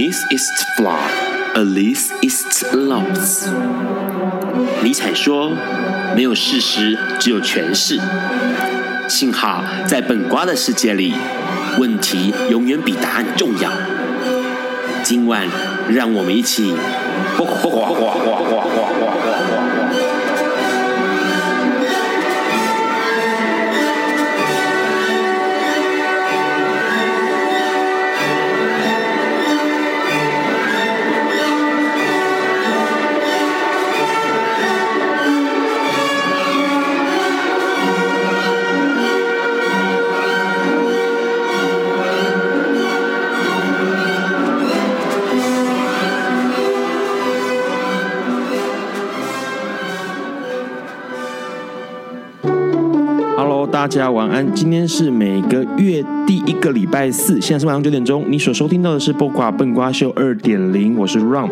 Beneath is flawed, Alice is lost。尼采说：“没有事实，只有诠释。”幸好在本瓜的世界里，问题永远比答案重要。今晚，让我们一起。大家晚安，今天是每个月第一个礼拜四，现在是晚上九点钟。你所收听到的是《播瓜笨瓜秀》二点零，我是 Ron。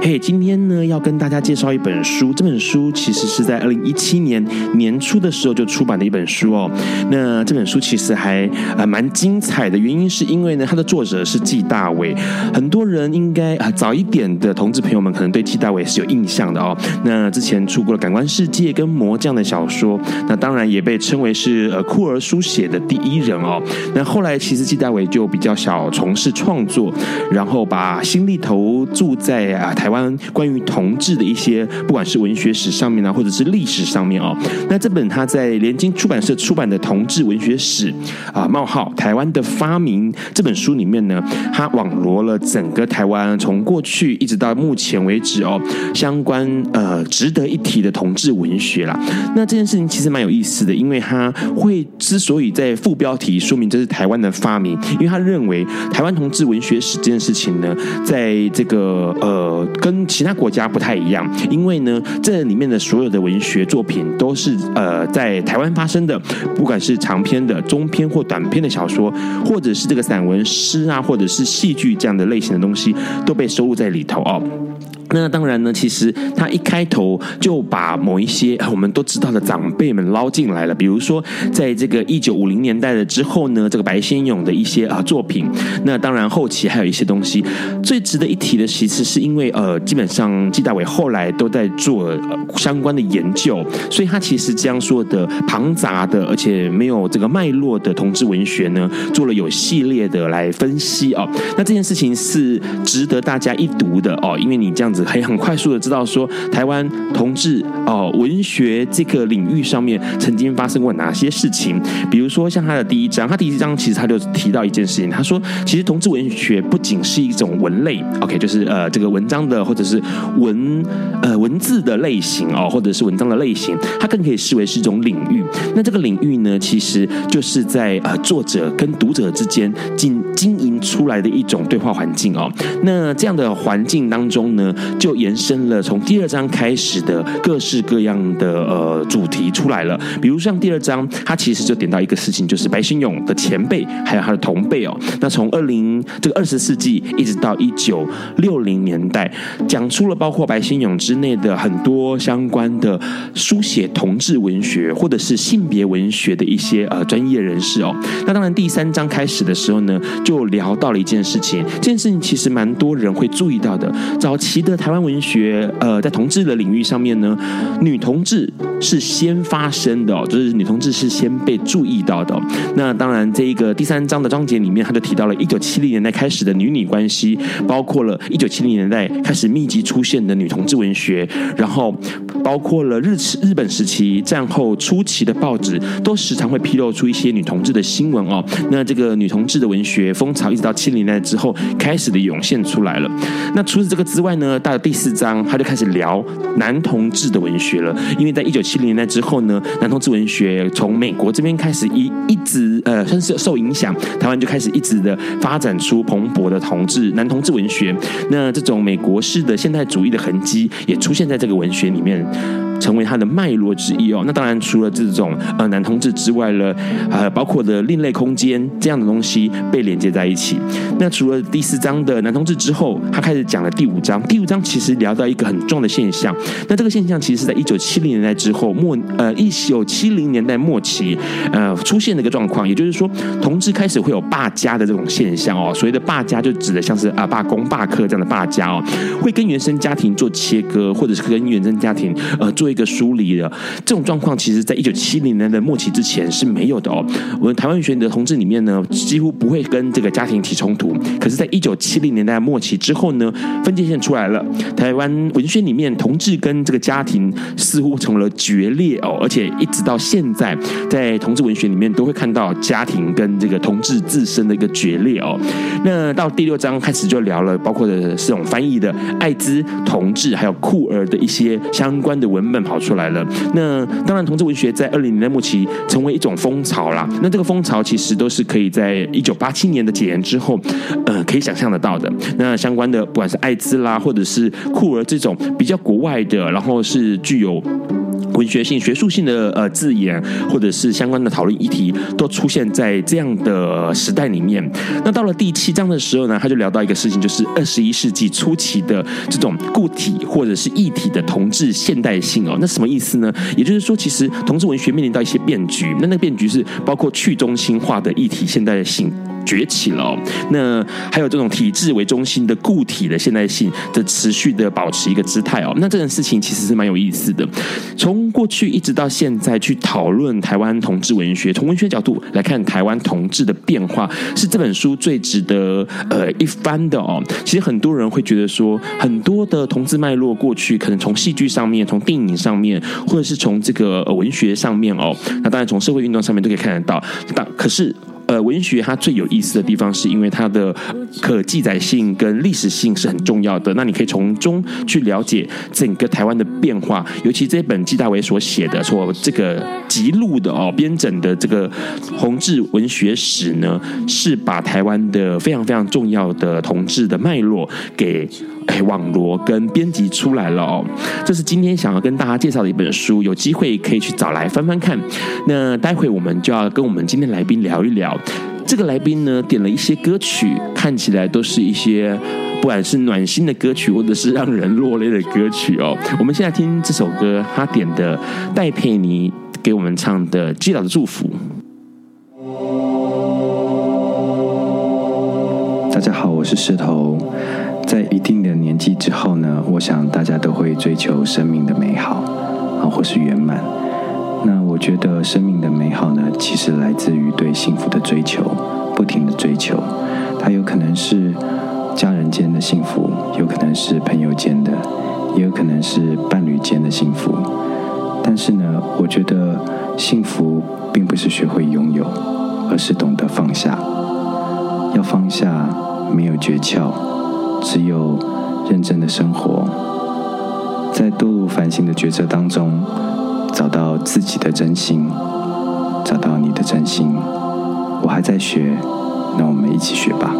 嘿，今天呢要跟大家介绍一本书，这本书其实是在二零一七年年初的时候就出版的一本书哦。那这本书其实还呃蛮精彩的，原因是因为呢它的作者是纪大伟，很多人应该啊早一点的同志朋友们可能对纪大伟是有印象的哦。那之前出过了《感官世界》跟《魔》这样的小说，那当然也被称为是。呃，酷儿书写的第一人哦。那后来其实纪大伟就比较少从事创作，然后把心力投注在啊台台湾关于同志的一些，不管是文学史上面啊，或者是历史上面哦。那这本他在联经出版社出版的《同志文学史》啊冒号台湾的发明这本书里面呢，他网罗了整个台湾从过去一直到目前为止哦，相关呃值得一提的同志文学啦。那这件事情其实蛮有意思的，因为他。会之所以在副标题说明这是台湾的发明，因为他认为台湾同志文学史这件事情呢，在这个呃跟其他国家不太一样，因为呢这里面的所有的文学作品都是呃在台湾发生的，不管是长篇的、中篇或短篇的小说，或者是这个散文诗啊，或者是戏剧这样的类型的东西，都被收录在里头哦。那当然呢，其实他一开头就把某一些我们都知道的长辈们捞进来了，比如说在这个一九五零年代的之后呢，这个白先勇的一些啊作品。那当然后期还有一些东西，最值得一提的其实是因为呃，基本上纪大伟后来都在做相关的研究，所以他其实这样说的庞杂的，而且没有这个脉络的同志文学呢，做了有系列的来分析哦。那这件事情是值得大家一读的哦，因为你这样子。可以很快速的知道说，台湾同志哦文学这个领域上面曾经发生过哪些事情。比如说像他的第一章，他第一章其实他就提到一件事情，他说其实同志文学不仅是一种文类，OK，就是呃这个文章的或者是文呃文字的类型哦，或者是文章的类型，它更可以视为是一种领域。那这个领域呢，其实就是在呃作者跟读者之间经经营出来的一种对话环境哦。那这样的环境当中呢，就延伸了从第二章开始的各式各样的呃主题出来了，比如像第二章，它其实就点到一个事情，就是白先勇的前辈还有他的同辈哦。那从二零这个二十世纪一直到一九六零年代，讲出了包括白先勇之内的很多相关的书写同志文学或者是性别文学的一些呃专业人士哦。那当然第三章开始的时候呢，就聊到了一件事情，这件事情其实蛮多人会注意到的，早期的。台湾文学，呃，在同志的领域上面呢，女同志是先发生的哦，就是女同志是先被注意到的。那当然，这一个第三章的章节里面，他就提到了一九七零年代开始的女女关系，包括了一九七零年代开始密集出现的女同志文学，然后包括了日日本时期战后初期的报纸，都时常会披露出一些女同志的新闻哦。那这个女同志的文学风潮，一直到七零年代之后开始的涌现出来了。那除此这个之外呢，到了第四章，他就开始聊男同志的文学了。因为在一九七零年代之后呢，男同志文学从美国这边开始一一直呃，算是受影响，台湾就开始一直的发展出蓬勃的同志男同志文学。那这种美国式的现代主义的痕迹也出现在这个文学里面。成为它的脉络之一哦。那当然，除了这种呃男同志之外了，呃，包括的另类空间这样的东西被连接在一起。那除了第四章的男同志之后，他开始讲了第五章。第五章其实聊到一个很重要的现象。那这个现象其实是在一九七零年代之后末，呃，一九七零年代末期，呃，出现的一个状况。也就是说，同志开始会有罢家的这种现象哦。所谓的罢家，就指的像是啊罢工、罢课这样的罢家哦，会跟原生家庭做切割，或者是跟原生家庭呃做一个梳理了这种状况，其实在一九七零年的末期之前是没有的哦。我们台湾文学的同志里面呢，几乎不会跟这个家庭起冲突。可是，在一九七零年代末期之后呢，分界线出来了。台湾文学里面，同志跟这个家庭似乎成了决裂哦，而且一直到现在，在同志文学里面都会看到家庭跟这个同志自身的一个决裂哦。那到第六章开始就聊了，包括的这种翻译的艾滋、同志还有酷儿的一些相关的文本跑出来了。那当然，同志文学在二零年代末期成为一种风潮啦。那这个风潮其实都是可以在一九八七年的解严之后，呃，可以想象得到的。那相关的不管是艾滋啦，或者是酷儿这种比较国外的，然后是具有。文学性、学术性的呃字眼，或者是相关的讨论议题，都出现在这样的时代里面。那到了第七章的时候呢，他就聊到一个事情，就是二十一世纪初期的这种固体或者是异体的同志现代性哦。那什么意思呢？也就是说，其实同志文学面临到一些变局。那那个变局是包括去中心化的异体现代性。崛起了哦，那还有这种体制为中心的固体的现代性的持续的保持一个姿态哦，那这件事情其实是蛮有意思的。从过去一直到现在去讨论台湾同志文学，从文学角度来看台湾同志的变化，是这本书最值得呃一翻的哦。其实很多人会觉得说，很多的同志脉络过去可能从戏剧上面、从电影上面，或者是从这个文学上面哦，那当然从社会运动上面都可以看得到。但可是。呃，文学它最有意思的地方，是因为它的可记载性跟历史性是很重要的。那你可以从中去了解整个台湾的变化，尤其这本纪大为所写的、所这个辑录的哦、编整的这个同志文学史呢，是把台湾的非常非常重要的同志的脉络给。哎，网罗跟编辑出来了哦，这是今天想要跟大家介绍的一本书，有机会可以去找来翻翻看。那待会我们就要跟我们今天来宾聊一聊。这个来宾呢，点了一些歌曲，看起来都是一些不管是暖心的歌曲，或者是让人落泪的歌曲哦。我们现在听这首歌，他点的戴佩妮给我们唱的《街角的祝福》。大家好，我是石头。在一定的年纪之后呢，我想大家都会追求生命的美好啊，或是圆满。那我觉得生命的美好呢，其实来自于对幸福的追求，不停的追求。它有可能是家人间的幸福，有可能是朋友间的，也有可能是伴侣间的幸福。但是呢，我觉得幸福并不是学会拥有，而是懂得放下。要放下，没有诀窍。只有认真的生活，在堕入凡心的抉择当中，找到自己的真心，找到你的真心。我还在学，那我们一起学吧。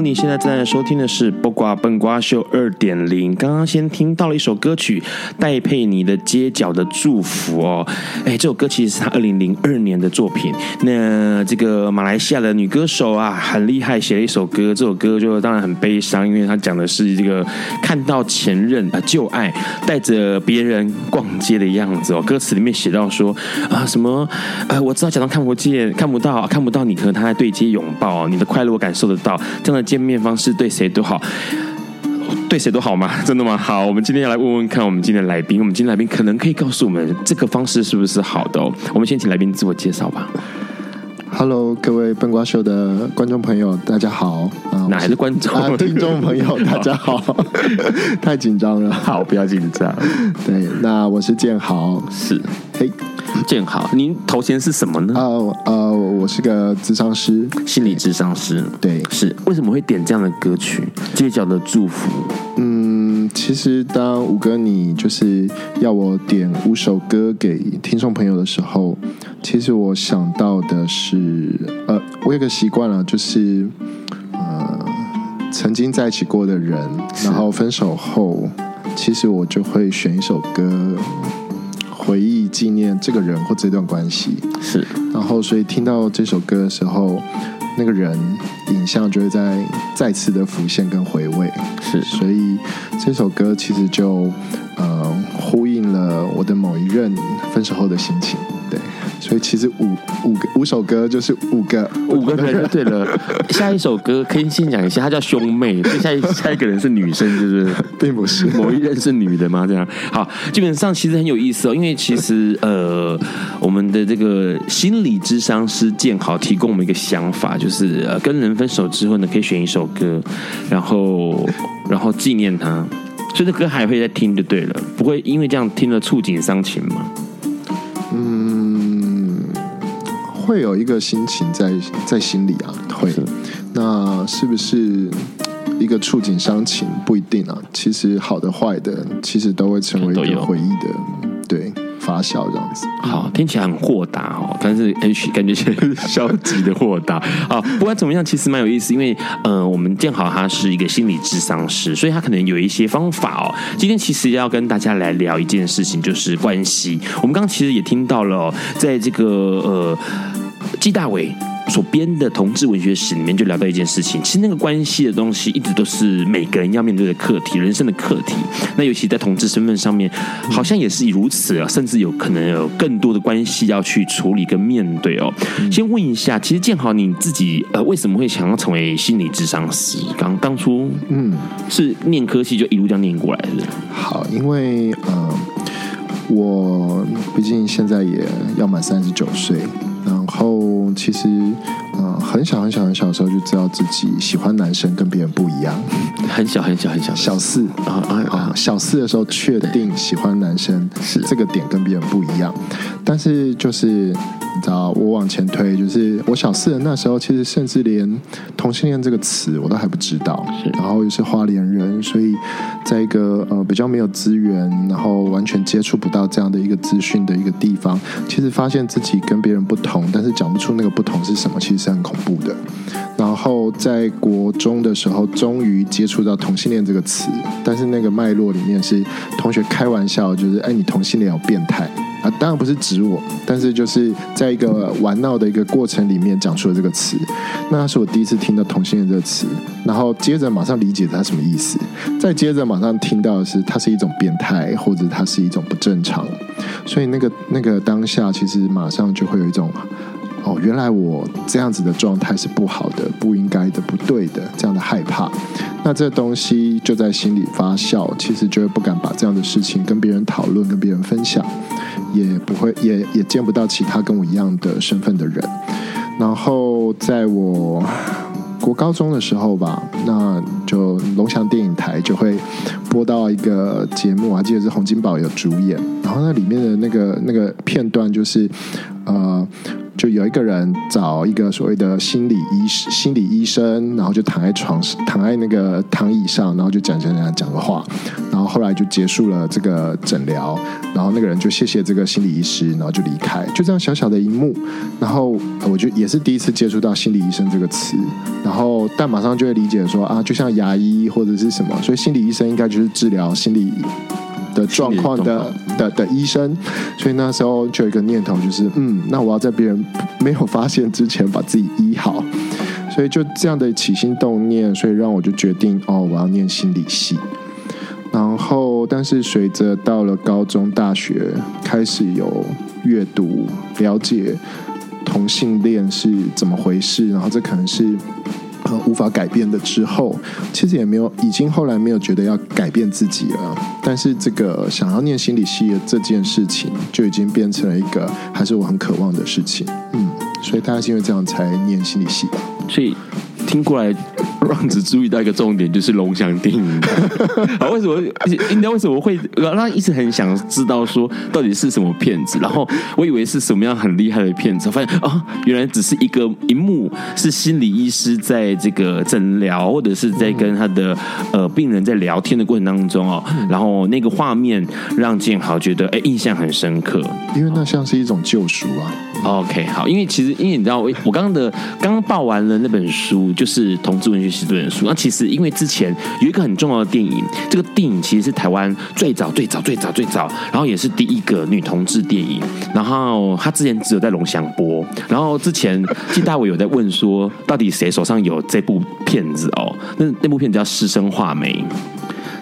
你现在正在收听的是《卦笨瓜秀》二点零。刚刚先听到了一首歌曲，戴佩妮的《街角的祝福》哦。哎，这首歌其实是他二零零二年的作品。那这个马来西亚的女歌手啊，很厉害，写了一首歌。这首歌就当然很悲伤，因为她讲的是这个看到前任啊旧爱带着别人逛街的样子哦。歌词里面写到说啊什么呃，我知道假装看不见、看不到、看不到你和他在对街拥抱，你的快乐我感受得到。这样的见面方式对谁都好，对谁都好吗？真的吗？好，我们今天要来问问看，我们今天来宾，我们今天来宾可能可以告诉我们这个方式是不是好的哦？我们先请来宾自我介绍吧。Hello，各位笨瓜秀的观众朋友，大家好。哪来的观众？啊，听众朋友，大家好。太紧张了，好，不要紧张。对，那我是建豪，是，嘿。建豪，您头衔是什么呢？呃呃，我是个智商师，心理智商师。对，是为什么会点这样的歌曲《街角的祝福》？嗯，其实当五哥你就是要我点五首歌给听众朋友的时候，其实我想到的是，呃，我有个习惯了，就是呃，曾经在一起过的人，然后分手后，其实我就会选一首歌，回忆纪念这个人或这段关系。是，然后所以听到这首歌的时候。那个人影像就会在再次的浮现跟回味，是，所以这首歌其实就呃呼应了我的某一任分手后的心情。对，所以其实五五个五首歌就是五个五个人。对了，下一首歌可以先讲一下，它叫兄妹。下一下一个人是女生，就是 并不是某一任是女的吗？这样好，基本上其实很有意思哦，因为其实呃，我们的这个心理智商师建豪提供我们一个想法，就是呃，跟人分手之后呢，可以选一首歌，然后然后纪念他，所以这歌还会再听就对了，不会因为这样听了触景伤情吗？会有一个心情在在心里啊，会。那是不是一个触景伤情？不一定啊。其实好的坏的，其实都会成为一个回忆的，对。发酵这样子，好，听起来很豁达哦，但是 H 感觉是 消极的豁达啊。不管怎么样，其实蛮有意思，因为呃，我们建豪他是一个心理智商师，所以他可能有一些方法哦。今天其实要跟大家来聊一件事情，就是关系。我们刚刚其实也听到了哦，在这个呃，纪大伟。所编的同志文学史里面就聊到一件事情，其实那个关系的东西一直都是每个人要面对的课题，人生的课题。那尤其在同志身份上面，好像也是如此啊，甚至有可能有更多的关系要去处理跟面对哦。先问一下，其实建豪你自己呃为什么会想要成为心理智商师？刚当初嗯是念科系就一路这样念过来的。好，因为呃我毕竟现在也要满三十九岁。然后其实，嗯，很小很小很小的时候就知道自己喜欢男生跟别人不一样。很小很小很小，小四啊啊啊！小四的时候确定喜欢男生是这个点跟别人不一样，但是就是。你知道我往前推，就是我小四的那时候，其实甚至连同性恋这个词我都还不知道。是，然后又是花莲人，所以在一个呃比较没有资源，然后完全接触不到这样的一个资讯的一个地方，其实发现自己跟别人不同，但是讲不出那个不同是什么，其实是很恐怖的。然后在国中的时候，终于接触到同性恋这个词，但是那个脉络里面是同学开玩笑，就是哎，你同性恋有变态。啊，当然不是指我，但是就是在一个玩闹的一个过程里面讲出了这个词，那是我第一次听到同性恋这个词，然后接着马上理解它什么意思，再接着马上听到的是它是一种变态，或者它是一种不正常，所以那个那个当下其实马上就会有一种。哦，原来我这样子的状态是不好的、不应该的、不对的，这样的害怕，那这东西就在心里发酵，其实就会不敢把这样的事情跟别人讨论、跟别人分享，也不会，也也见不到其他跟我一样的身份的人。然后在我国高中的时候吧，那就龙翔电影台就会播到一个节目，我还记得是洪金宝有主演，然后那里面的那个那个片段就是，呃。就有一个人找一个所谓的心理医心理医生，然后就躺在床上，躺在那个躺椅上，然后就讲讲讲讲个话，然后后来就结束了这个诊疗，然后那个人就谢谢这个心理医师，然后就离开，就这样小小的一幕，然后我就也是第一次接触到心理医生这个词，然后但马上就会理解说啊，就像牙医或者是什么，所以心理医生应该就是治疗心理。的状况的的的医生，所以那时候就有一个念头，就是嗯，那我要在别人没有发现之前把自己医好，所以就这样的起心动念，所以让我就决定哦，我要念心理系。然后，但是随着到了高中、大学，开始有阅读、了解同性恋是怎么回事，然后这可能是。无法改变的之后，其实也没有，已经后来没有觉得要改变自己了。但是这个想要念心理系的这件事情，就已经变成了一个还是我很渴望的事情。嗯，所以大家是因为这样才念心理系吧。所以听过来，让只注意到一个重点，就是龙翔电影。啊，为什么？你知道为什么会？他一直很想知道说到底是什么片子。然后我以为是什么样很厉害的片子，发现啊，原来只是一个一幕，是心理医师在这个诊疗，或者是在跟他的呃病人在聊天的过程当中哦。然后那个画面让建豪觉得哎印象很深刻，因为那像是一种救赎啊。OK，好，因为其实因为你知道我我刚刚的刚刚报完了那本书，就是《同志文学史》这本书。那其实因为之前有一个很重要的电影，这个电影其实是台湾最早最早最早最早，然后也是第一个女同志电影。然后他之前只有在龙翔播，然后之前金大伟有在问说，到底谁手上有这部片子哦？那那部片子叫《师生画眉》。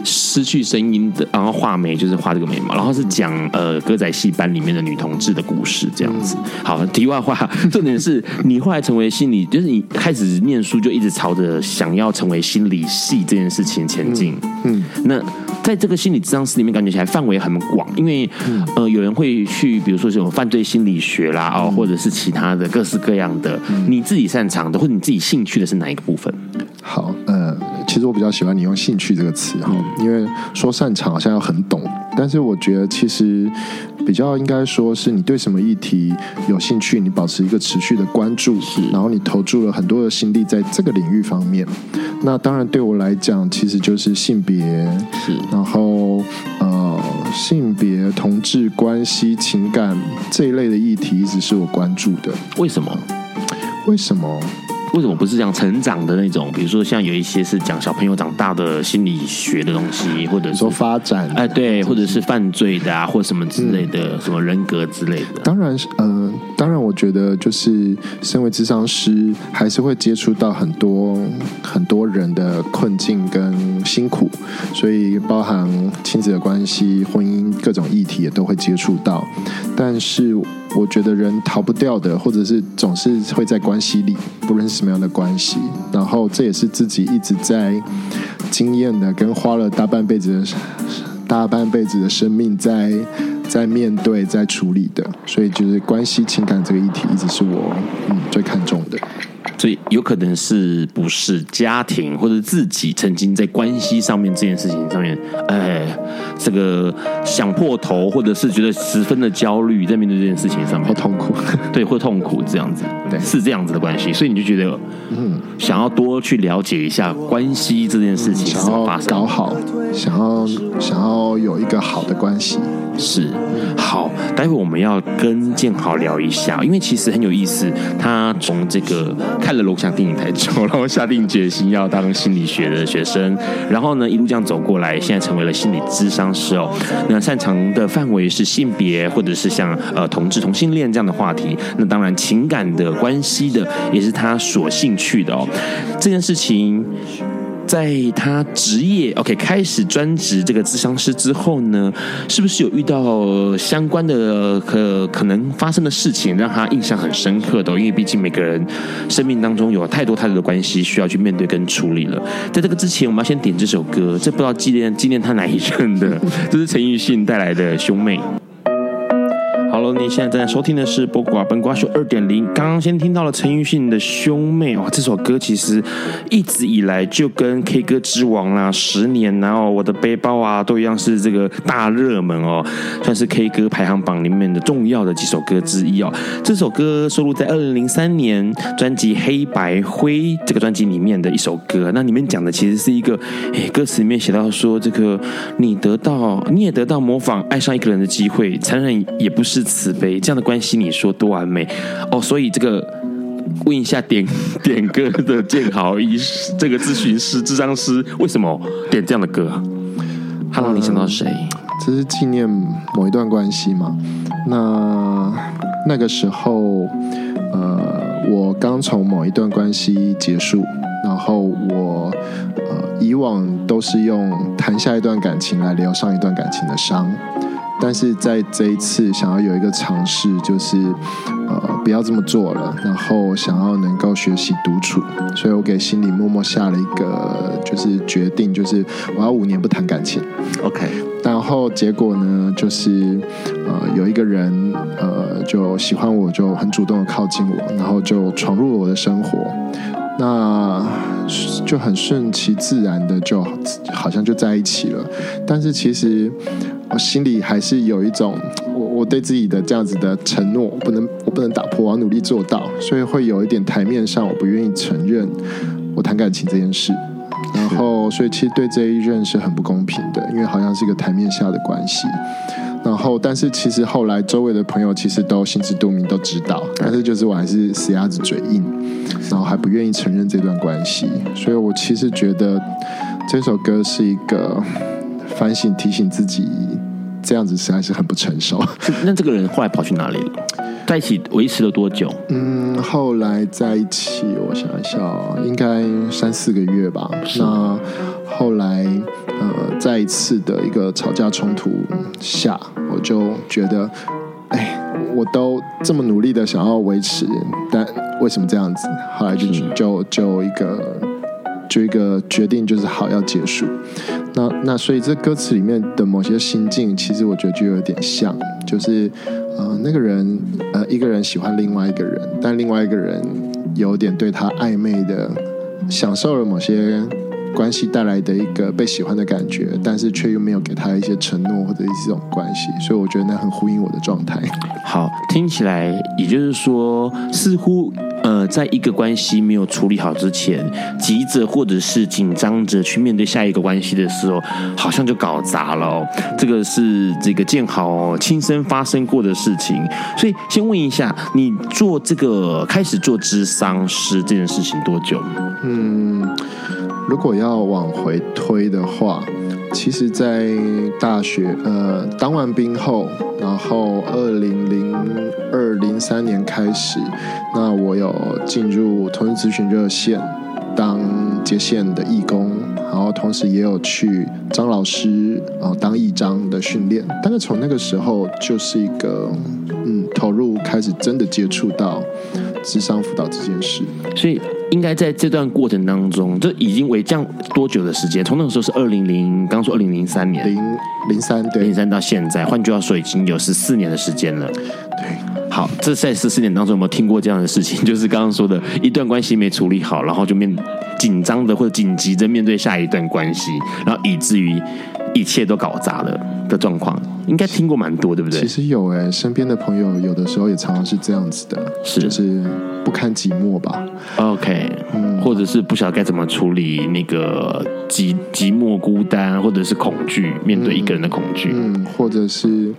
失去声音的，然后画眉就是画这个眉毛，然后是讲呃歌仔戏班里面的女同志的故事这样子。好，题外话，重点是你后来成为心理，就是你开始念书就一直朝着想要成为心理系这件事情前进。嗯，那在这个心理咨商室里面，感觉起来范围很广，因为呃有人会去，比如说这种犯罪心理学啦，哦，或者是其他的各式各样的，你自己擅长的或者你自己兴趣的是哪一个部分？好，呃。其实我比较喜欢你用“兴趣”这个词哈，因为说擅长好像要很懂，但是我觉得其实比较应该说是你对什么议题有兴趣，你保持一个持续的关注，然后你投注了很多的心力在这个领域方面。那当然对我来讲，其实就是性别，是，然后呃，性别、同志关系、情感这一类的议题，一直是我关注的。为什么？为什么？为什么不是讲成长的那种？比如说，像有一些是讲小朋友长大的心理学的东西，或者说发展，哎，对，或者是犯罪的啊，或什么之类的，嗯、什么人格之类的。当然是，嗯、呃，当然，我觉得就是身为智商师，还是会接触到很多很多人的困境跟辛苦，所以包含亲子的关系、婚姻各种议题也都会接触到。但是，我觉得人逃不掉的，或者是总是会在关系里，不论是什么样的关系。然后这也是自己一直在经验的，跟花了大半辈子的大半辈子的生命在 在面对、在处理的。所以，就是关系、情感这个议题，一直是我嗯最看重的。所以有可能是不是家庭或者自己曾经在关系上面这件事情上面，哎，这个想破头，或者是觉得十分的焦虑，在面对这件事情上面，或痛苦，对，或痛苦这样子，对，是这样子的关系。所以你就觉得，嗯，想要多去了解一下关系这件事情，想要搞好，想要想要有一个好的关系，是好。待会我们要跟建豪聊一下，因为其实很有意思，他从这个。看了龙祥电影台之后，然后下定决心要当心理学的学生，然后呢，一路这样走过来，现在成为了心理咨商师哦。那擅长的范围是性别，或者是像呃同志同性恋这样的话题。那当然情感的关系的，也是他所兴趣的哦。这件事情。在他职业 OK 开始专职这个咨商师之后呢，是不是有遇到相关的可可能发生的事情，让他印象很深刻的？因为毕竟每个人生命当中有太多太多的关系需要去面对跟处理了。在这个之前，我们要先点这首歌，这不知道纪念纪念他哪一任的，这是陈奕迅带来的《兄妹》。你现在正在收听的是《播瓜本瓜秀》二点零。刚刚先听到了陈奕迅的《兄妹》哇，这首歌其实一直以来就跟 K 歌之王啦、十年，然后我的背包啊，都一样是这个大热门哦，算是 K 歌排行榜里面的重要的几首歌之一哦。这首歌收录在二零零三年专辑《黑白灰》这个专辑里面的一首歌。那里面讲的其实是一个，哎，歌词里面写到说，这个你得到，你也得到模仿爱上一个人的机会，残忍也不是。慈悲这样的关系，你说多完美哦！所以这个问一下点点歌的建豪医师，这个咨询师、智商师，为什么点这样的歌？他让你想到谁？这是纪念某一段关系嘛？那那个时候，呃，我刚从某一段关系结束，然后我呃以往都是用谈下一段感情来疗上一段感情的伤。但是在这一次，想要有一个尝试，就是呃不要这么做了，然后想要能够学习独处，所以我给心里默默下了一个就是决定，就是我要五年不谈感情。OK，然后结果呢，就是呃有一个人呃就喜欢我，就很主动的靠近我，然后就闯入了我的生活。那就很顺其自然的就好像就在一起了。但是其实我心里还是有一种我我对自己的这样子的承诺，我不能我不能打破，我要努力做到，所以会有一点台面上我不愿意承认我谈感情这件事。然后，所以其实对这一任是很不公平的，因为好像是一个台面下的关系。然后，但是其实后来周围的朋友其实都心知肚明，都知道。但是就是我还是死鸭子嘴硬，然后还不愿意承认这段关系。所以我其实觉得这首歌是一个反省，提醒自己这样子实在是很不成熟。那这个人后来跑去哪里了？在一起维持了多久？嗯，后来在一起，我想一下，应该三四个月吧。那后来，呃，在一次的一个吵架冲突下，我就觉得，哎，我都这么努力的想要维持，但为什么这样子？后来就就就一个就一个决定，就是好要结束。那那所以这歌词里面的某些心境，其实我觉得就有点像，就是。呃，那个人呃，一个人喜欢另外一个人，但另外一个人有点对他暧昧的，享受了某些关系带来的一个被喜欢的感觉，但是却又没有给他一些承诺或者一些这种关系，所以我觉得那很呼应我的状态。好，听起来也就是说，似乎。呃，在一个关系没有处理好之前，急着或者是紧张着去面对下一个关系的时候，好像就搞砸了哦。这个是这个建豪亲身发生过的事情，所以先问一下，你做这个开始做智商师这件事情多久？嗯，如果要往回推的话。其实，在大学呃当完兵后，然后二零零二零三年开始，那我有进入同志咨询热线当接线的义工，然后同时也有去张老师啊当义张的训练。但是从那个时候，就是一个嗯投入开始真的接触到智商辅导这件事，所以。应该在这段过程当中，这已经为这样多久的时间？从那个时候是二零零，刚说二零零三年，零零三对，零三到现在，换句话说，已经有十四年的时间了。对，好，这在十四年当中有没有听过这样的事情？就是刚刚说的一段关系没处理好，然后就面紧张的或者紧急的面对下一段关系，然后以至于一切都搞砸了的状况。应该听过蛮多，对不对？其实有哎，身边的朋友有的时候也常常是这样子的，是。就是不堪寂寞吧？OK，嗯，或者是不晓得该怎么处理那个寂寂寞、孤单，或者是恐惧，面对一个人的恐惧，嗯，嗯，或者是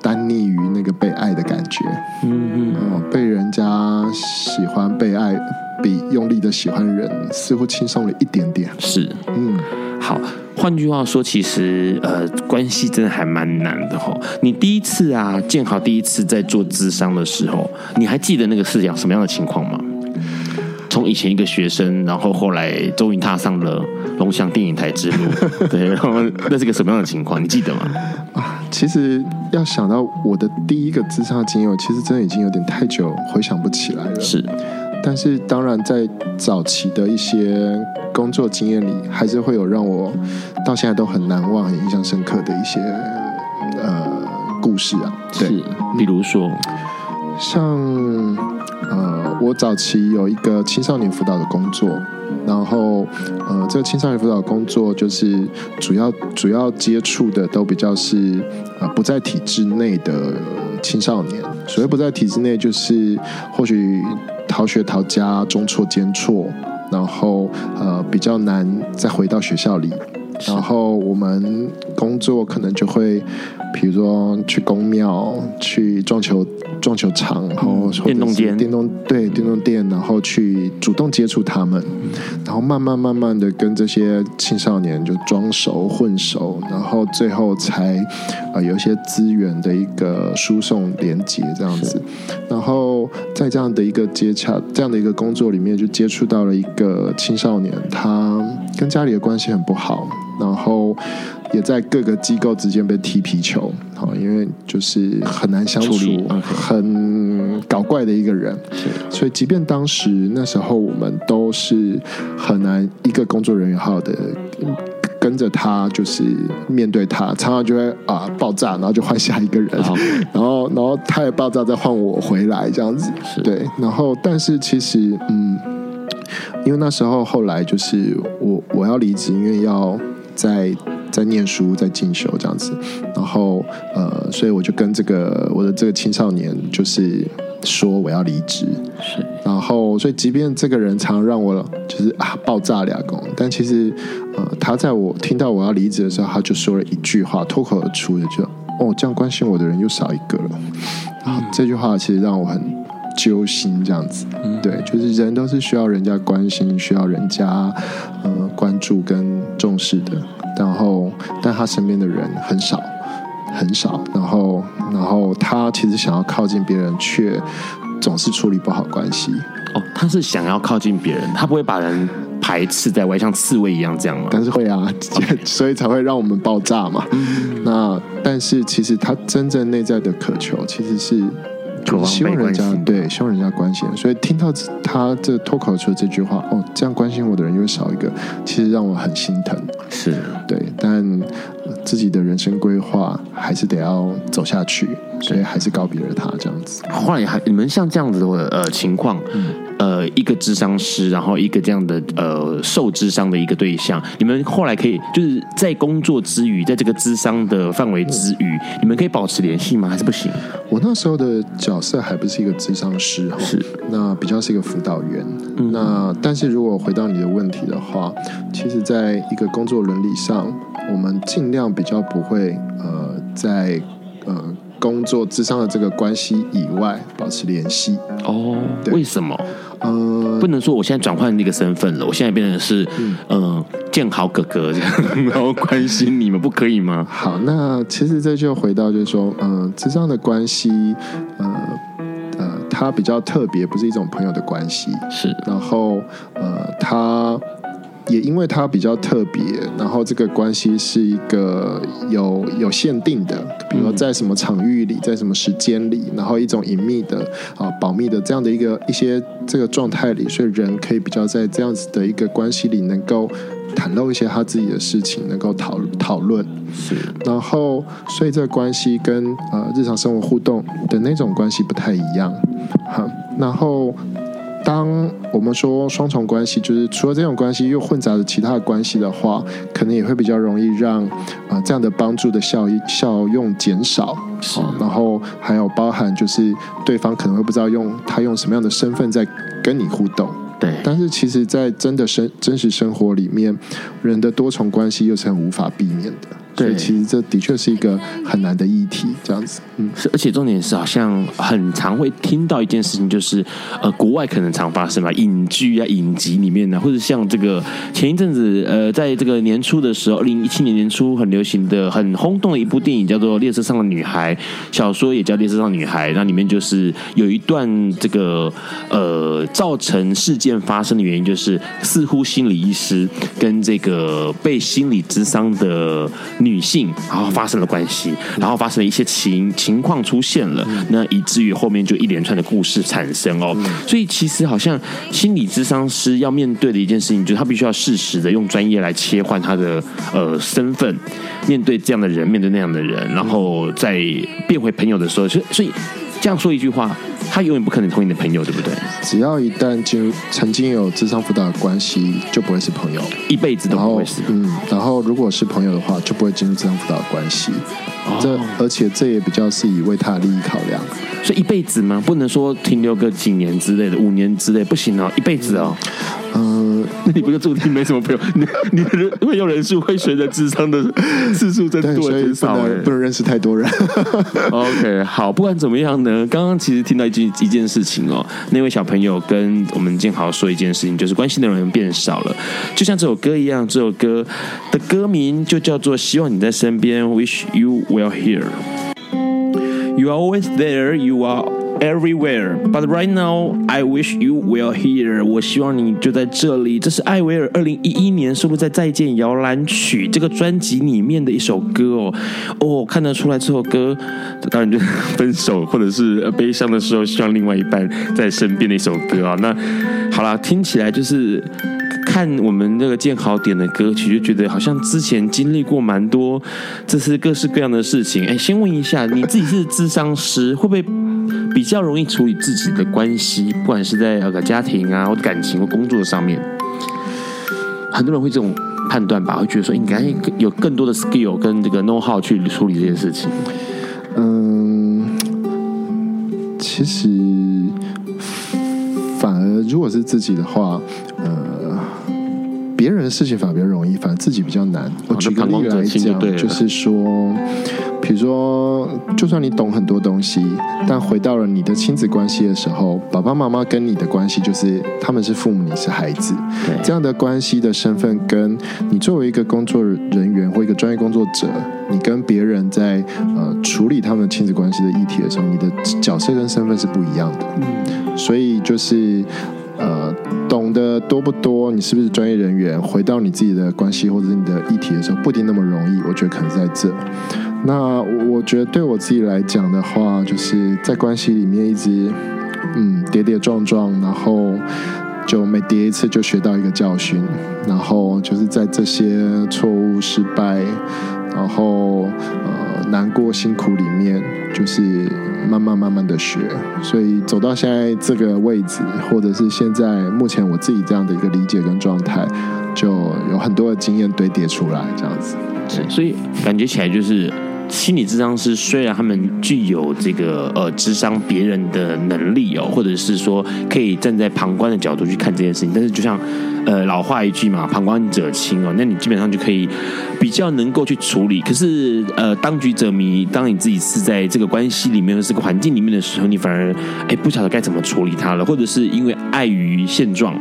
单溺于那个被爱的感觉，嗯。嗯，哦，被人家喜欢、被爱，比用力的喜欢人似乎轻松了一点点，是，嗯，好。换句话说，其实呃，关系真的还蛮难的吼。你第一次啊，建豪第一次在做智商的时候，你还记得那个是讲什么样的情况吗？从以前一个学生，然后后来终于踏上了龙翔电影台之路，对，然后那是个什么样的情况？你记得吗？啊，其实要想到我的第一个智商经验，其实真的已经有点太久，回想不起来了。是。但是，当然，在早期的一些工作经验里，还是会有让我到现在都很难忘、很印象深刻的一些呃故事啊。对，是，比如说，像呃，我早期有一个青少年辅导的工作，然后呃，这个青少年辅导工作就是主要主要接触的都比较是呃不在体制内的青少年。所谓不在体制内，就是或许。逃学、逃家、中辍、兼辍，然后呃比较难再回到学校里，然后我们工作可能就会，比如说去公庙、去撞球撞球场，然后电动店、电动对电动店，然后去主动接触他们，然后慢慢慢慢的跟这些青少年就装熟混熟，然后最后才呃有一些资源的一个输送连接这样子，然后在这样的一个接洽这样的一个工作里面，就接触到了一个青少年，他跟家里的关系很不好，然后。也在各个机构之间被踢皮球，好，因为就是很难相处，很搞怪的一个人，所以即便当时那时候我们都是很难一个工作人员好好的跟着他，就是面对他，常常就会啊爆炸，然后就换下一个人，然后然后他也爆炸，再换我回来这样子，对，然后但是其实嗯。因为那时候后来就是我我要离职，因为要在在念书，在进修这样子，然后呃，所以我就跟这个我的这个青少年就是说我要离职，是，然后所以即便这个人常让我就是啊爆炸两公，但其实呃他在我听到我要离职的时候，他就说了一句话，脱口而出的就哦，这样关心我的人又少一个了，然后这句话其实让我很揪心，这样子，嗯对，就是人都是需要人家关心，需要人家呃关注跟重视的，然后但他身边的人很少。很少，然后，然后他其实想要靠近别人，却总是处理不好关系。哦，他是想要靠近别人，他不会把人排斥在外，像刺猬一样这样吗？但是会啊. 所以才会让我们爆炸嘛。嗯、那但是其实他真正内在的渴求，其实是。希望人家对，希望人家关心，所以听到他这脱口出的这句话，哦，这样关心我的人又少一个，其实让我很心疼。是对，但自己的人生规划还是得要走下去，所以还是告别了他这样子。后来还你们像这样子的呃情况。嗯呃，一个智商师，然后一个这样的呃受智商的一个对象，你们后来可以就是在工作之余，在这个智商的范围之余，嗯、你们可以保持联系吗？还是不行？我那时候的角色还不是一个智商师，是那比较是一个辅导员。嗯、那但是如果回到你的问题的话，其实在一个工作伦理上，我们尽量比较不会呃在呃工作智商的这个关系以外保持联系。哦，为什么？嗯，不能说我现在转换那个身份了，我现在变成是嗯建豪哥哥这样，然后关心你们，不可以吗？好，那其实这就回到就是说，嗯，这样的关系，呃呃，它比较特别，不是一种朋友的关系，是，然后呃，它。也因为它比较特别，然后这个关系是一个有有限定的，比如说在什么场域里，在什么时间里，然后一种隐秘的啊保密的这样的一个一些这个状态里，所以人可以比较在这样子的一个关系里，能够袒露一些他自己的事情，能够讨讨论。是，然后所以这个关系跟呃日常生活互动的那种关系不太一样。好，然后。当我们说双重关系，就是除了这种关系又混杂着其他的关系的话，可能也会比较容易让啊、呃、这样的帮助的效益效用减少。是，然后还有包含就是对方可能会不知道用他用什么样的身份在跟你互动。对，但是其实，在真的生真实生活里面，人的多重关系又是很无法避免的。对，其实这的确是一个很难的议题，这样子。嗯，是，而且重点是，好像很常会听到一件事情，就是呃，国外可能常发生嘛，影剧啊、影集里面呢，或者像这个前一阵子呃，在这个年初的时候，二零一七年年初很流行的、很轰动的一部电影，叫做《列车上的女孩》，小说也叫《列车上的女孩》，那里面就是有一段这个呃，造成事件发生的原因，就是似乎心理医师跟这个被心理智商的。女性，然后发生了关系，然后发生了一些情情况出现了，那以至于后面就一连串的故事产生哦。所以其实好像心理咨商师要面对的一件事情，就是他必须要适时的用专业来切换他的呃身份，面对这样的人，面对那样的人，然后再变回朋友的时候，所以所以这样说一句话。他永远不可能成为你的朋友，对不对？只要一旦进入曾经有智商辅导的关系，就不会是朋友，一辈子都不会是。嗯，然后如果是朋友的话，就不会进入智商辅导的关系。哦、这而且这也比较是以为他的利益考量，所以一辈子吗？不能说停留个几年之类的，五年之类不行哦，一辈子哦。嗯，那 你不就注定没什么朋友？你你的人会有人数会随着智商的次数增多减少，不能不能认识太多人。OK，好，不管怎么样呢，刚刚其实听到一件一件事情哦，那位小朋友跟我们建豪说一件事情，就是关心的人变少了，就像这首歌一样，这首歌的歌名就叫做《希望你在身边》，Wish you w e l l here. You are always there. You are. Everywhere, but right now, I wish you were here. 我希望你就在这里。这是艾薇儿二零一一年收录在《再见摇篮曲》这个专辑里面的一首歌哦。哦，看得出来这首歌，当然就分手或者是悲伤的时候，希望另外一半在身边的一首歌啊。那好了，听起来就是看我们那个建豪点的歌曲，就觉得好像之前经历过蛮多，这是各式各样的事情。哎，先问一下，你自己是智商师，会不会？比较容易处理自己的关系，不管是在呃家庭啊，或感情或工作上面。很多人会这种判断吧，会觉得说应该有更多的 skill 跟这个 know how 去处理这些事情。嗯，其实反而如果是自己的话，别人的事情反而比较容易，反而自己比较难。我举个例来讲，就是说。比如说，就算你懂很多东西，但回到了你的亲子关系的时候，爸爸妈妈跟你的关系就是他们是父母，你是孩子，这样的关系的身份，跟你作为一个工作人员或一个专业工作者，你跟别人在呃处理他们亲子关系的议题的时候，你的角色跟身份是不一样的。嗯，所以就是呃，懂得多不多，你是不是专业人员，回到你自己的关系或者你的议题的时候，不一定那么容易。我觉得可能在这。那我觉得对我自己来讲的话，就是在关系里面一直嗯跌跌撞撞，然后就每跌一次就学到一个教训，然后就是在这些错误、失败，然后呃难过、辛苦里面，就是慢慢慢慢的学，所以走到现在这个位置，或者是现在目前我自己这样的一个理解跟状态，就有很多的经验堆叠出来，这样子。所以感觉起来就是。心理智商师虽然他们具有这个呃智商别人的能力哦，或者是说可以站在旁观的角度去看这件事情，但是就像呃老话一句嘛，旁观者清哦，那你基本上就可以比较能够去处理。可是呃当局者迷，当你自己是在这个关系里面，这个环境里面的时候，你反而哎不晓得该怎么处理它了，或者是因为碍于现状、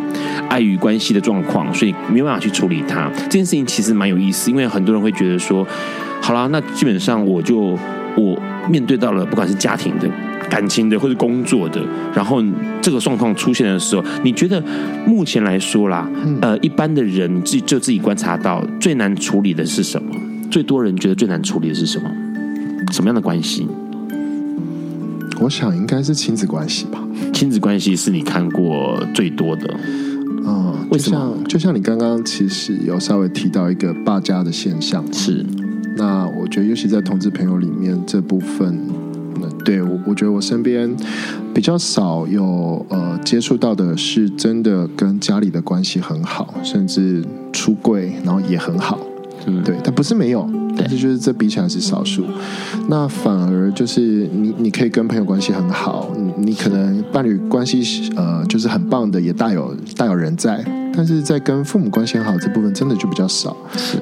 碍于关系的状况，所以没有办法去处理它。这件事情其实蛮有意思，因为很多人会觉得说。好啦，那基本上我就我面对到了，不管是家庭的、感情的，或者工作的，然后这个状况出现的时候，你觉得目前来说啦，呃，一般的人自己就自己观察到最难处理的是什么？最多人觉得最难处理的是什么？什么样的关系？我想应该是亲子关系吧。亲子关系是你看过最多的。嗯，为什么？就像你刚刚其实有稍微提到一个霸家的现象，是。那我觉得，尤其在同志朋友里面这部分，对我，我觉得我身边比较少有呃接触到的是真的跟家里的关系很好，甚至出柜，然后也很好，嗯，对，但不是没有。但是就是这比起来是少数，那反而就是你你可以跟朋友关系很好，你你可能伴侣关系呃就是很棒的，也大有大有人在。但是在跟父母关系很好这部分真的就比较少，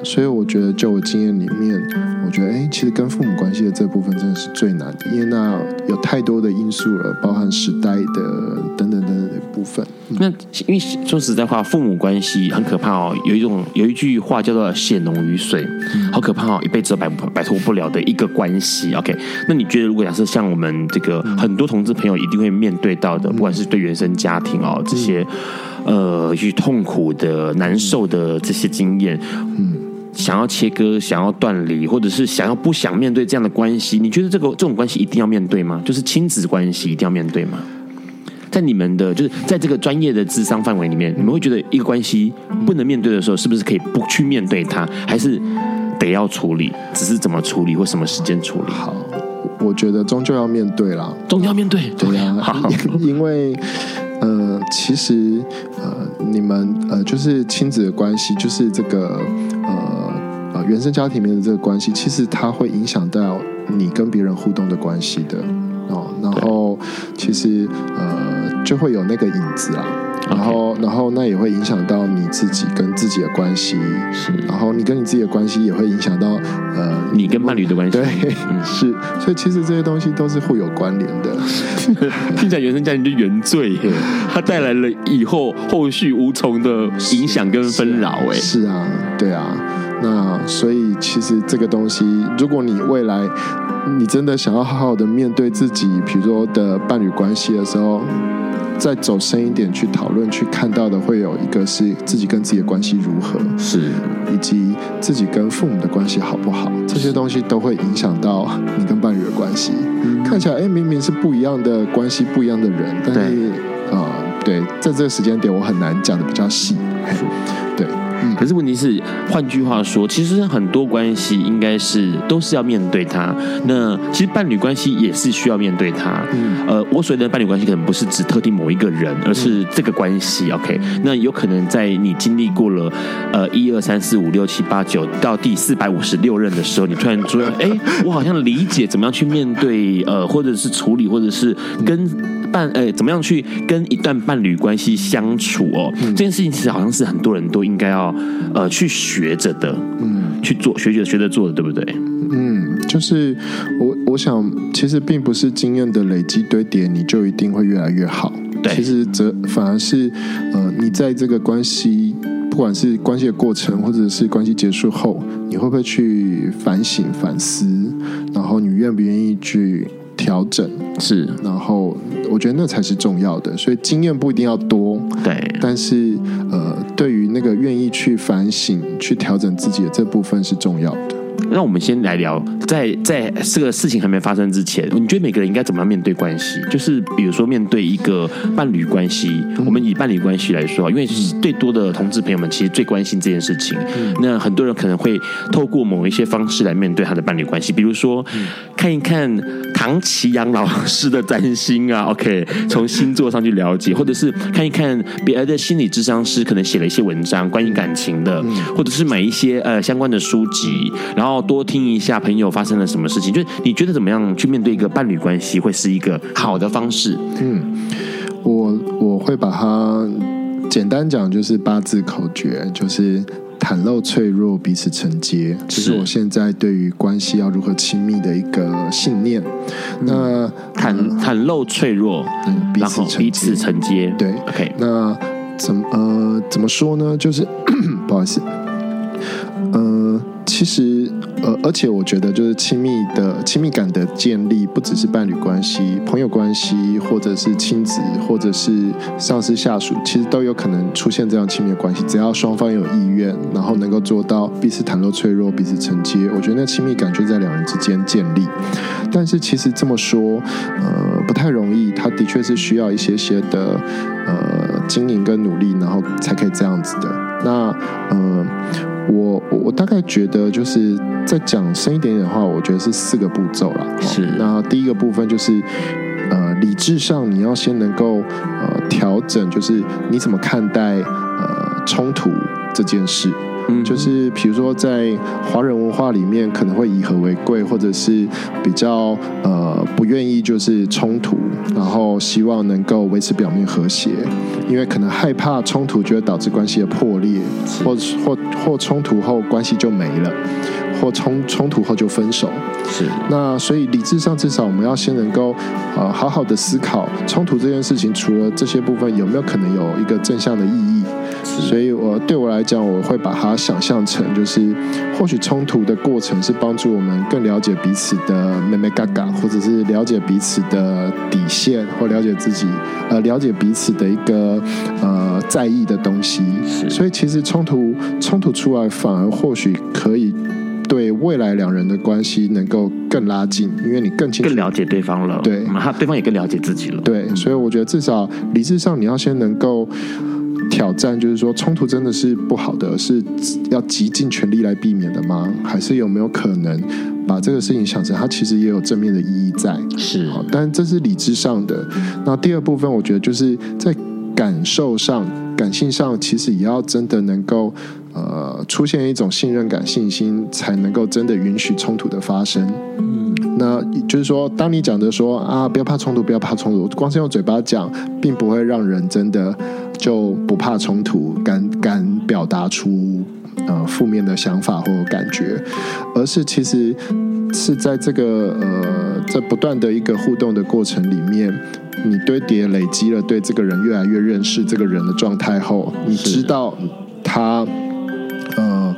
所以我觉得就我经验里面，我觉得哎，其实跟父母关系的这部分真的是最难的，因为那有太多的因素了，包含时代的等等等等的部分。那因为说实在话，父母关系很可怕哦，有一种有一句话叫做血浓于水，好可怕哦。一辈子都摆摆脱不了的一个关系，OK？那你觉得，如果假设像我们这个很多同志朋友一定会面对到的，不管是对原生家庭哦这些，呃，去痛苦的、难受的这些经验，嗯，想要切割、想要断离，或者是想要不想面对这样的关系，你觉得这个这种关系一定要面对吗？就是亲子关系一定要面对吗？在你们的就是在这个专业的智商范围里面，你们会觉得一个关系不能面对的时候，是不是可以不去面对它，还是？得要处理，只是怎么处理或什么时间处理？好，我觉得终究要面对啦，终究要面对，对呀、因为呃，其实呃，你们呃，就是亲子的关系，就是这个呃呃原生家庭里面的这个关系，其实它会影响到你跟别人互动的关系的哦。然后其实呃，就会有那个影子啊。然后，然后那也会影响到你自己跟自己的关系，是。然后你跟你自己的关系也会影响到呃你跟伴侣的关系，对，是。所以其实这些东西都是互有关联的。听起来原生家庭就原罪耶，它带来了以后后续无从的影响跟纷扰哎。是啊，对啊。那所以其实这个东西，如果你未来你真的想要好好的面对自己，比如说的伴侣关系的时候。再走深一点去讨论，去看到的会有一个是自己跟自己的关系如何，是，以及自己跟父母的关系好不好，这些东西都会影响到你跟伴侣的关系。嗯、看起来，哎，明明是不一样的关系，不一样的人，但是，啊对，在这个时间点，我很难讲的比较细。可是问题是，换句话说，其实很多关系应该是都是要面对它。那其实伴侣关系也是需要面对它。嗯，呃，我所谓的伴侣关系可能不是指特定某一个人，而是这个关系。OK，那有可能在你经历过了呃一二三四五六七八九到第四百五十六任的时候，你突然说，哎，我好像理解怎么样去面对呃，或者是处理，或者是跟伴呃，怎么样去跟一段伴侣关系相处哦。这件事情其实好像是很多人都应该要呃去学着的，嗯，去做学着学着做的，对不对？嗯，就是我我想，其实并不是经验的累积堆叠，你就一定会越来越好。对，其实则反而是呃，你在这个关系，不管是关系的过程，或者是关系结束后，你会不会去反省反思，然后你愿不愿意去调整？是，然后我觉得那才是重要的。所以经验不一定要多，对，但是呃，对于那个愿意去反省、去调整自己的这部分是重要的。那我们先来聊，在在这个事情还没发生之前，你觉得每个人应该怎么样面对关系？就是比如说面对一个伴侣关系，我们以伴侣关系来说，因为最多的同志朋友们其实最关心这件事情。那很多人可能会透过某一些方式来面对他的伴侣关系，比如说看一看唐奇阳老师的占星啊，OK，从星座上去了解，或者是看一看别的心理智商师可能写了一些文章关于感情的，或者是买一些呃相关的书籍，然后。然后多听一下朋友发生了什么事情，就是你觉得怎么样去面对一个伴侣关系会是一个好的方式？嗯，我我会把它简单讲，就是八字口诀，就是袒露脆弱，彼此承接，这是我现在对于关系要如何亲密的一个信念。嗯、那袒袒露脆弱，嗯，然后彼此承接，对，OK。那怎么呃怎么说呢？就是 不好意思，呃，其实。呃，而且我觉得，就是亲密的亲密感的建立，不只是伴侣关系、朋友关系，或者是亲子，或者是上司下属，其实都有可能出现这样亲密的关系。只要双方有意愿，然后能够做到彼此袒露脆弱、彼此承接，我觉得那亲密感就在两人之间建立。但是其实这么说，呃，不太容易。它的确是需要一些些的呃经营跟努力，然后才可以这样子的。那呃。我我大概觉得就是再讲深一点点的话，我觉得是四个步骤啦。是，那第一个部分就是，呃，理智上你要先能够呃调整，就是你怎么看待呃冲突这件事。嗯，就是比如说在华人文化里面，可能会以和为贵，或者是比较呃不愿意就是冲突，然后希望能够维持表面和谐，因为可能害怕冲突就会导致关系的破裂，或或或冲突后关系就没了，或冲冲突后就分手。是，那所以理智上至少我们要先能够呃好好的思考冲突这件事情，除了这些部分有没有可能有一个正向的意义？所以我对我来讲，我会把它想象成就是或许冲突的过程是帮助我们更了解彼此的妹妹嘎嘎，或者是了解彼此的底线，或了解自己呃了解彼此的一个呃在意的东西。所以其实冲突冲突出来，反而或许可以。对未来两人的关系能够更拉近，因为你更清楚、更了解对方了。对，他对方也更了解自己了。对，所以我觉得至少理智上你要先能够挑战，就是说冲突真的是不好的，是要极尽全力来避免的吗？还是有没有可能把这个事情想成它其实也有正面的意义在？是，但这是理智上的。那第二部分，我觉得就是在感受上、感性上，其实也要真的能够。呃，出现一种信任感、信心，才能够真的允许冲突的发生。嗯，那就是说，当你讲的说啊，不要怕冲突，不要怕冲突，光是用嘴巴讲，并不会让人真的就不怕冲突，敢敢表达出呃负面的想法或感觉，而是其实是在这个呃在不断的一个互动的过程里面，你堆叠累积了对这个人越来越认识这个人的状态后，你知道他。呃，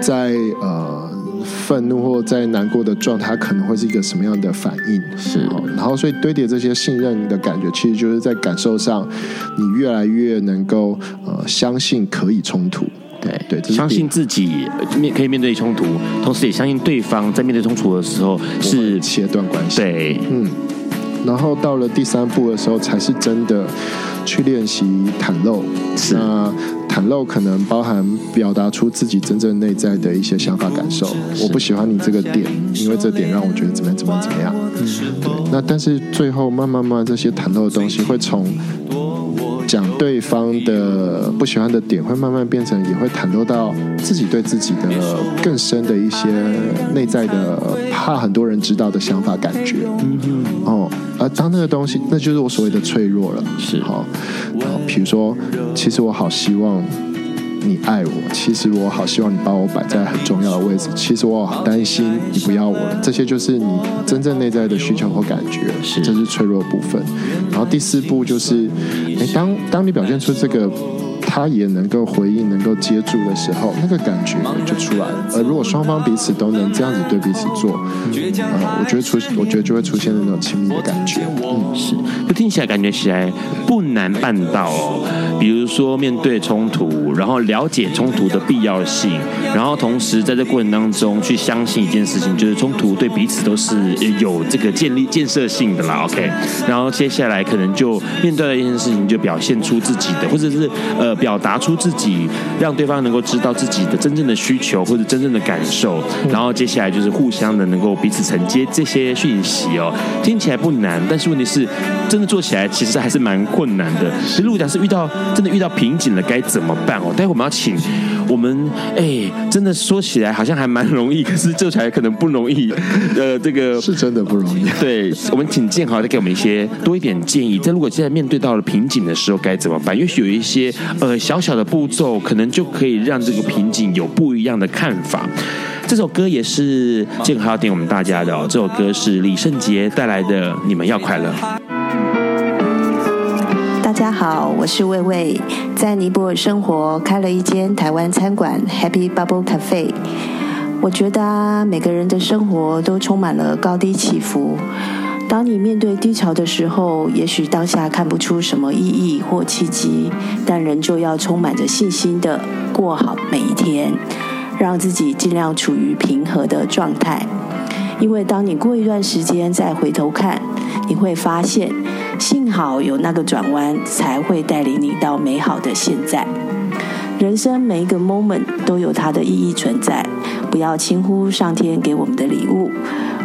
在呃愤怒或在难过的状态，可能会是一个什么样的反应？是，然后所以堆叠这些信任的感觉，其实就是在感受上，你越来越能够呃相信可以冲突，对对，相信自己面可以面对冲突，同时也相信对方在面对冲突的时候是切断关系。对，嗯。然后到了第三步的时候，才是真的去练习袒露。那袒露可能包含表达出自己真正内在的一些想法感受。我不喜欢你这个点，因为这点让我觉得怎么样怎么样怎么样。嗯，对。那但是最后慢慢慢慢这些袒露的东西会从。讲对方的不喜欢的点，会慢慢变成，也会袒露到自己对自己的更深的一些内在的怕很多人知道的想法感觉。嗯嗯。哦，而当那个东西，那就是我所谓的脆弱了。是。好，好，比如说，其实我好希望。你爱我，其实我好希望你把我摆在很重要的位置。其实我好担心你不要我了，这些就是你真正内在的需求和感觉，是，这是脆弱部分。然后第四步就是，诶，当当你表现出这个。他也能够回应，能够接住的时候，那个感觉就出来了。而如果双方彼此都能这样子对彼此做，呃，我觉得出，我觉得就会出现那种亲密的感觉。嗯，是，就听起来感觉起来不难办到哦。比如说面对冲突，然后了解冲突的必要性，然后同时在这过程当中去相信一件事情，就是冲突对彼此都是有这个建立建设性的啦。OK，然后接下来可能就面对了一件事情，就表现出自己的，或者是呃。表达出自己，让对方能够知道自己的真正的需求或者真正的感受，然后接下来就是互相的能够彼此承接这些讯息哦。听起来不难，但是问题是，真的做起来其实还是蛮困难的。其实如果讲是遇到真的遇到瓶颈了，该怎么办哦？待会我们要请我们哎，真的说起来好像还蛮容易，可是做起来可能不容易。呃，这个是真的不容易。对，我们请建豪再给我们一些多一点建议。在如果现在面对到了瓶颈的时候，该怎么办？也许有一些。呃，小小的步骤可能就可以让这个瓶颈有不一样的看法。这首歌也是健康要点我们大家的哦。这首歌是李圣杰带来的《你们要快乐》。大家好，我是魏魏，在尼泊尔生活，开了一间台湾餐馆 Happy Bubble Cafe。我觉得，每个人的生活都充满了高低起伏。当你面对低潮的时候，也许当下看不出什么意义或契机，但仍旧要充满着信心的过好每一天，让自己尽量处于平和的状态。因为当你过一段时间再回头看，你会发现，幸好有那个转弯，才会带领你到美好的现在。人生每一个 moment 都有它的意义存在，不要轻忽上天给我们的礼物。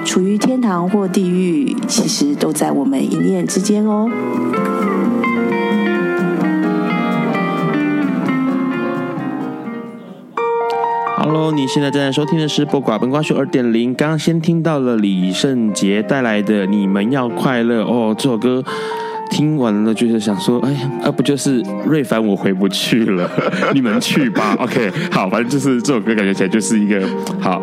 处于天堂或地狱，其实都在我们一念之间哦。Hello，你现在正在收听的是《不寡本瓜秀》二点零。刚刚先听到了李圣杰带来的《你们要快乐》哦，这首歌。听完了就是想说，哎呀，啊不就是瑞凡我回不去了，你们去吧。OK，好，反正就是这首歌感觉起来就是一个好，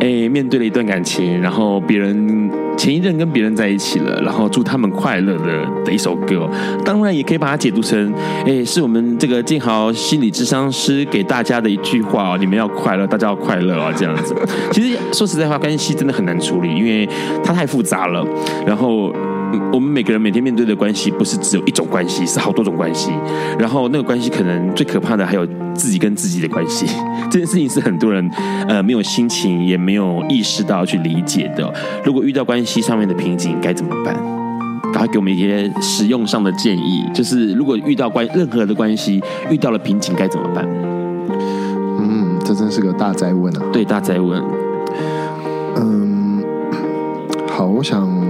哎，面对了一段感情，然后别人前一任跟别人在一起了，然后祝他们快乐的的一首歌。当然也可以把它解读成，哎，是我们这个静豪心理智商师给大家的一句话哦，你们要快乐，大家要快乐啊，这样子。其实说实在话，关系真的很难处理，因为它太复杂了，然后。我们每个人每天面对的关系不是只有一种关系，是好多种关系。然后那个关系可能最可怕的还有自己跟自己的关系。这件事情是很多人呃没有心情也没有意识到去理解的。如果遇到关系上面的瓶颈该怎么办？赶快给我们一些实用上的建议。就是如果遇到关任何的关系遇到了瓶颈该怎么办？嗯，这真是个大灾问啊！对，大灾问。嗯，好，我想。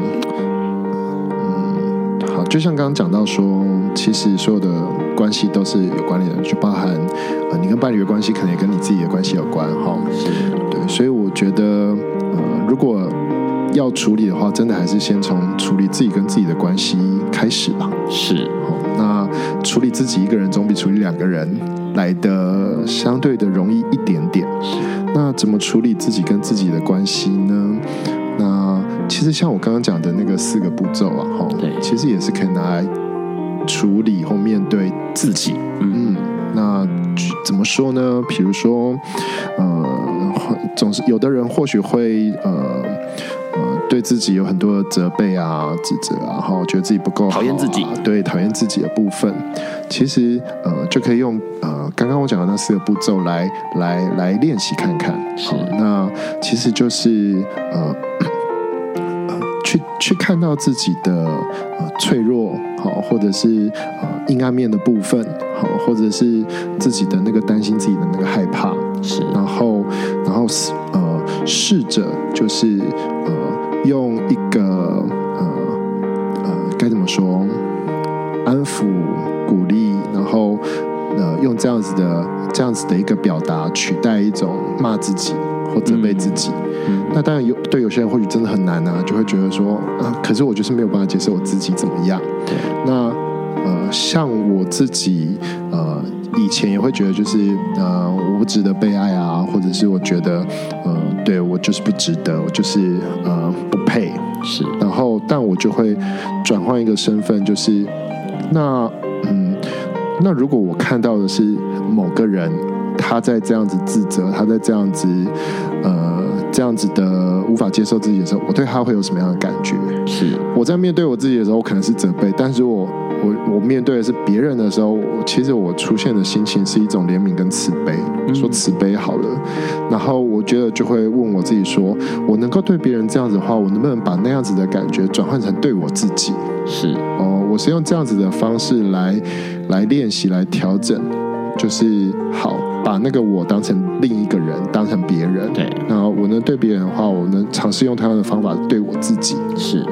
就像刚刚讲到说，其实所有的关系都是有关联的，就包含呃，你跟伴侣的关系，可能也跟你自己的关系有关，哈。是。对，所以我觉得，呃，如果要处理的话，真的还是先从处理自己跟自己的关系开始吧。是。那处理自己一个人总比处理两个人来的相对的容易一点点。那怎么处理自己跟自己的关系呢？那其实像我刚刚讲的那个四个步骤啊，哈，对，其实也是可以拿来处理或面对自己。嗯，那怎么说呢？比如说，呃，总是有的人或许会呃呃对自己有很多的责备啊、指责啊，然后觉得自己不够好，讨厌自己，对，讨厌自己的部分，其实呃就可以用呃刚刚我讲的那四个步骤来来来练习看看。好，那其实就是呃。去去看到自己的呃脆弱，好，或者是呃阴暗面的部分，好，或者是自己的那个担心自己的那个害怕，是，然后然后呃试着就是呃用一个呃呃该怎么说？安抚鼓励，然后呃用这样子的这样子的一个表达取代一种骂自己或责备自己。嗯那当然有，对有些人或许真的很难啊，就会觉得说，啊，可是我就是没有办法接受我自己怎么样。对。那呃，像我自己呃，以前也会觉得就是呃，我不值得被爱啊，或者是我觉得呃，对我就是不值得，我就是呃不配。是。然后，但我就会转换一个身份，就是那嗯，那如果我看到的是某个人，他在这样子自责，他在这样子呃。这样子的无法接受自己的时候，我对他会有什么样的感觉？是我在面对我自己的时候，我可能是责备；但是我我我面对的是别人的时候，其实我出现的心情是一种怜悯跟慈悲，说慈悲好了。然后我觉得就会问我自己说：我能够对别人这样子的话，我能不能把那样子的感觉转换成对我自己？是哦，我是用这样子的方式来来练习，来调整，就是好。把那个我当成另一个人，当成别人。对，然后我能对别人的话，我能尝试用同样的方法对我自己。是，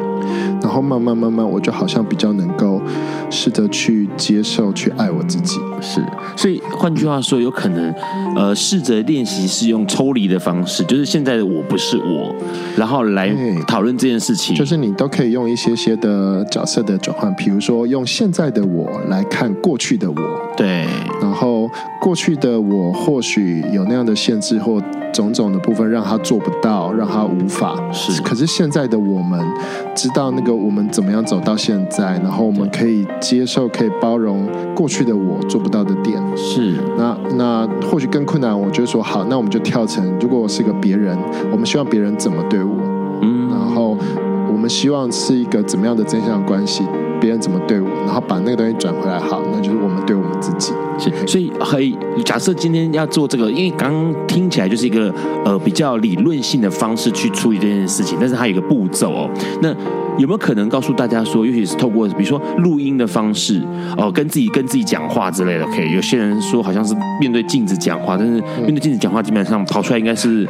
然后慢慢慢慢，我就好像比较能够试着去接受、去爱我自己。是，所以换句话说，有可能呃，试着练习是用抽离的方式，就是现在的我不是我，然后来讨论这件事情。就是你都可以用一些些的角色的转换，比如说用现在的我来看过去的我。对，然后过去的我或许有那样的限制或种种的部分，让他做不到，让他无法。是，可是现在的我们知道那个我们怎么样走到现在，然后我们可以接受，可以包容过去的我做不到的点。是，那那或许更困难，我就说好，那我们就跳成，如果我是个别人，我们希望别人怎么对我？嗯，然后我们希望是一个怎么样的正向关系？别人怎么对我，然后把那个东西转回来，好，那就是我们对。是，所以可以假设今天要做这个，因为刚刚听起来就是一个呃比较理论性的方式去处理这件事情，但是它有一个步骤哦。那有没有可能告诉大家说，尤其是透过比如说录音的方式哦、呃，跟自己跟自己讲话之类的？可以，有些人说好像是面对镜子讲话，但是面对镜子讲话基本上跑出来应该是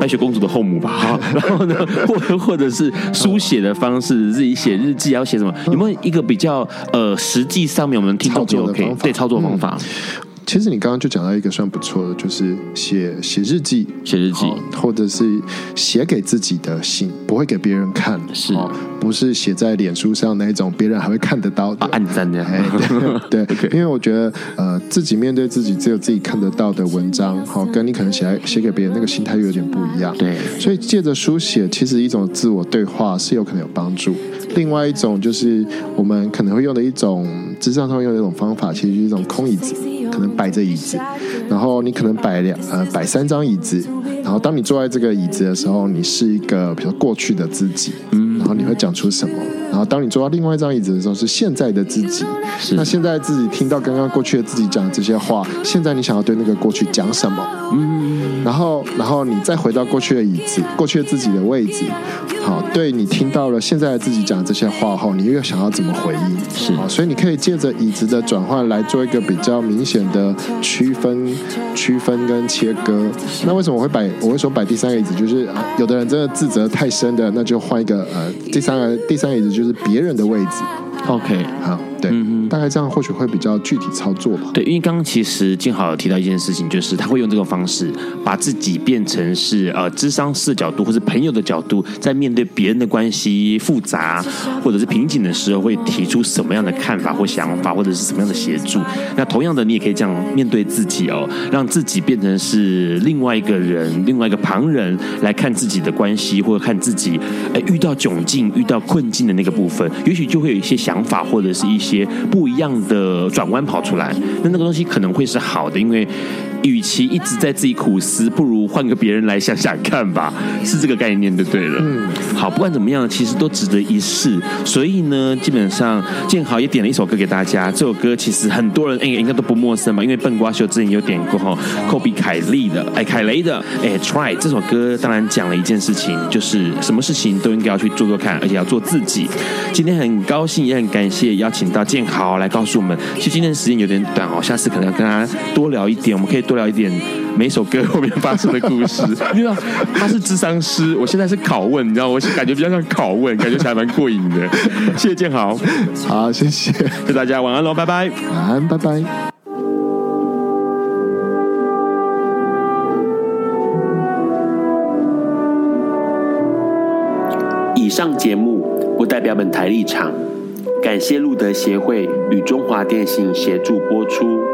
白雪公主的后母吧？哈，然后呢，或或者是书写的方式，自己写日记要写什么？有没有一个比较呃实际上面我们听众就 OK 对操作方法？其实你刚刚就讲到一个算不错的，就是写写日记，写日记，或者是写给自己的信，不会给别人看，是，不是写在脸书上那种别人还会看得到的，暗赞的，对，对，因为我觉得呃，自己面对自己只有自己看得到的文章，好，跟你可能写来写给别人那个心态又有点不一样，对，所以借着书写，其实一种自我对话是有可能有帮助。另外一种就是我们可能会用的一种，咨商上用的一种方法，其实就是一种空椅子。可能摆着椅子，然后你可能摆两呃摆三张椅子，然后当你坐在这个椅子的时候，你是一个比较过去的自己，嗯，然后你会讲出什么？然后当你坐到另外一张椅子的时候，是现在的自己，那现在自己听到刚刚过去的自己讲的这些话，现在你想要对那个过去讲什么？嗯，然后然后你再回到过去的椅子，过去的自己的位置，好，对你听到了现在的自己讲的这些话后，你又想要怎么回应？是，好，所以你可以借着椅子的转换来做一个比较明显的区分、区分跟切割。那为什么我会摆？我会说摆第三个椅子，就是啊，有的人真的自责太深的，那就换一个呃，第三个第三个椅子就是别人的位置。OK，好，对。大概这样或许会比较具体操作吧。对，因为刚刚其实静好有提到一件事情，就是他会用这个方式把自己变成是呃，智商视角度或是朋友的角度，在面对别人的关系复杂或者是瓶颈的时候，会提出什么样的看法或想法，或者是什么样的协助。那同样的，你也可以这样面对自己哦，让自己变成是另外一个人，另外一个旁人来看自己的关系，或者看自己哎遇到窘境、遇到困境的那个部分，也许就会有一些想法或者是一些不。不一样的转弯跑出来，那那个东西可能会是好的，因为与其一直在自己苦思，不如换个别人来想想看吧，是这个概念就对了。嗯，好，不管怎么样，其实都值得一试。所以呢，基本上建豪也点了一首歌给大家，这首歌其实很多人哎应该都不陌生吧，因为笨瓜秀之前有点过哈，科比凯利的哎凯雷的哎 Try 这首歌，当然讲了一件事情，就是什么事情都应该要去做做看，而且要做自己。今天很高兴也很感谢邀请到建豪来告诉我们，其实今天的时间有点短哦，下次可能要跟他多聊一点，我们可以多聊一点每首歌后面发生的故事。你知道他是智商师，我现在是拷问，你知道我感觉比较像拷问，感觉起来蛮过瘾的。谢谢建豪，好，谢谢，祝大家晚安喽，拜拜，晚安，拜拜。以上节目不代表本台立场，感谢路德协会与中华电信协助播出。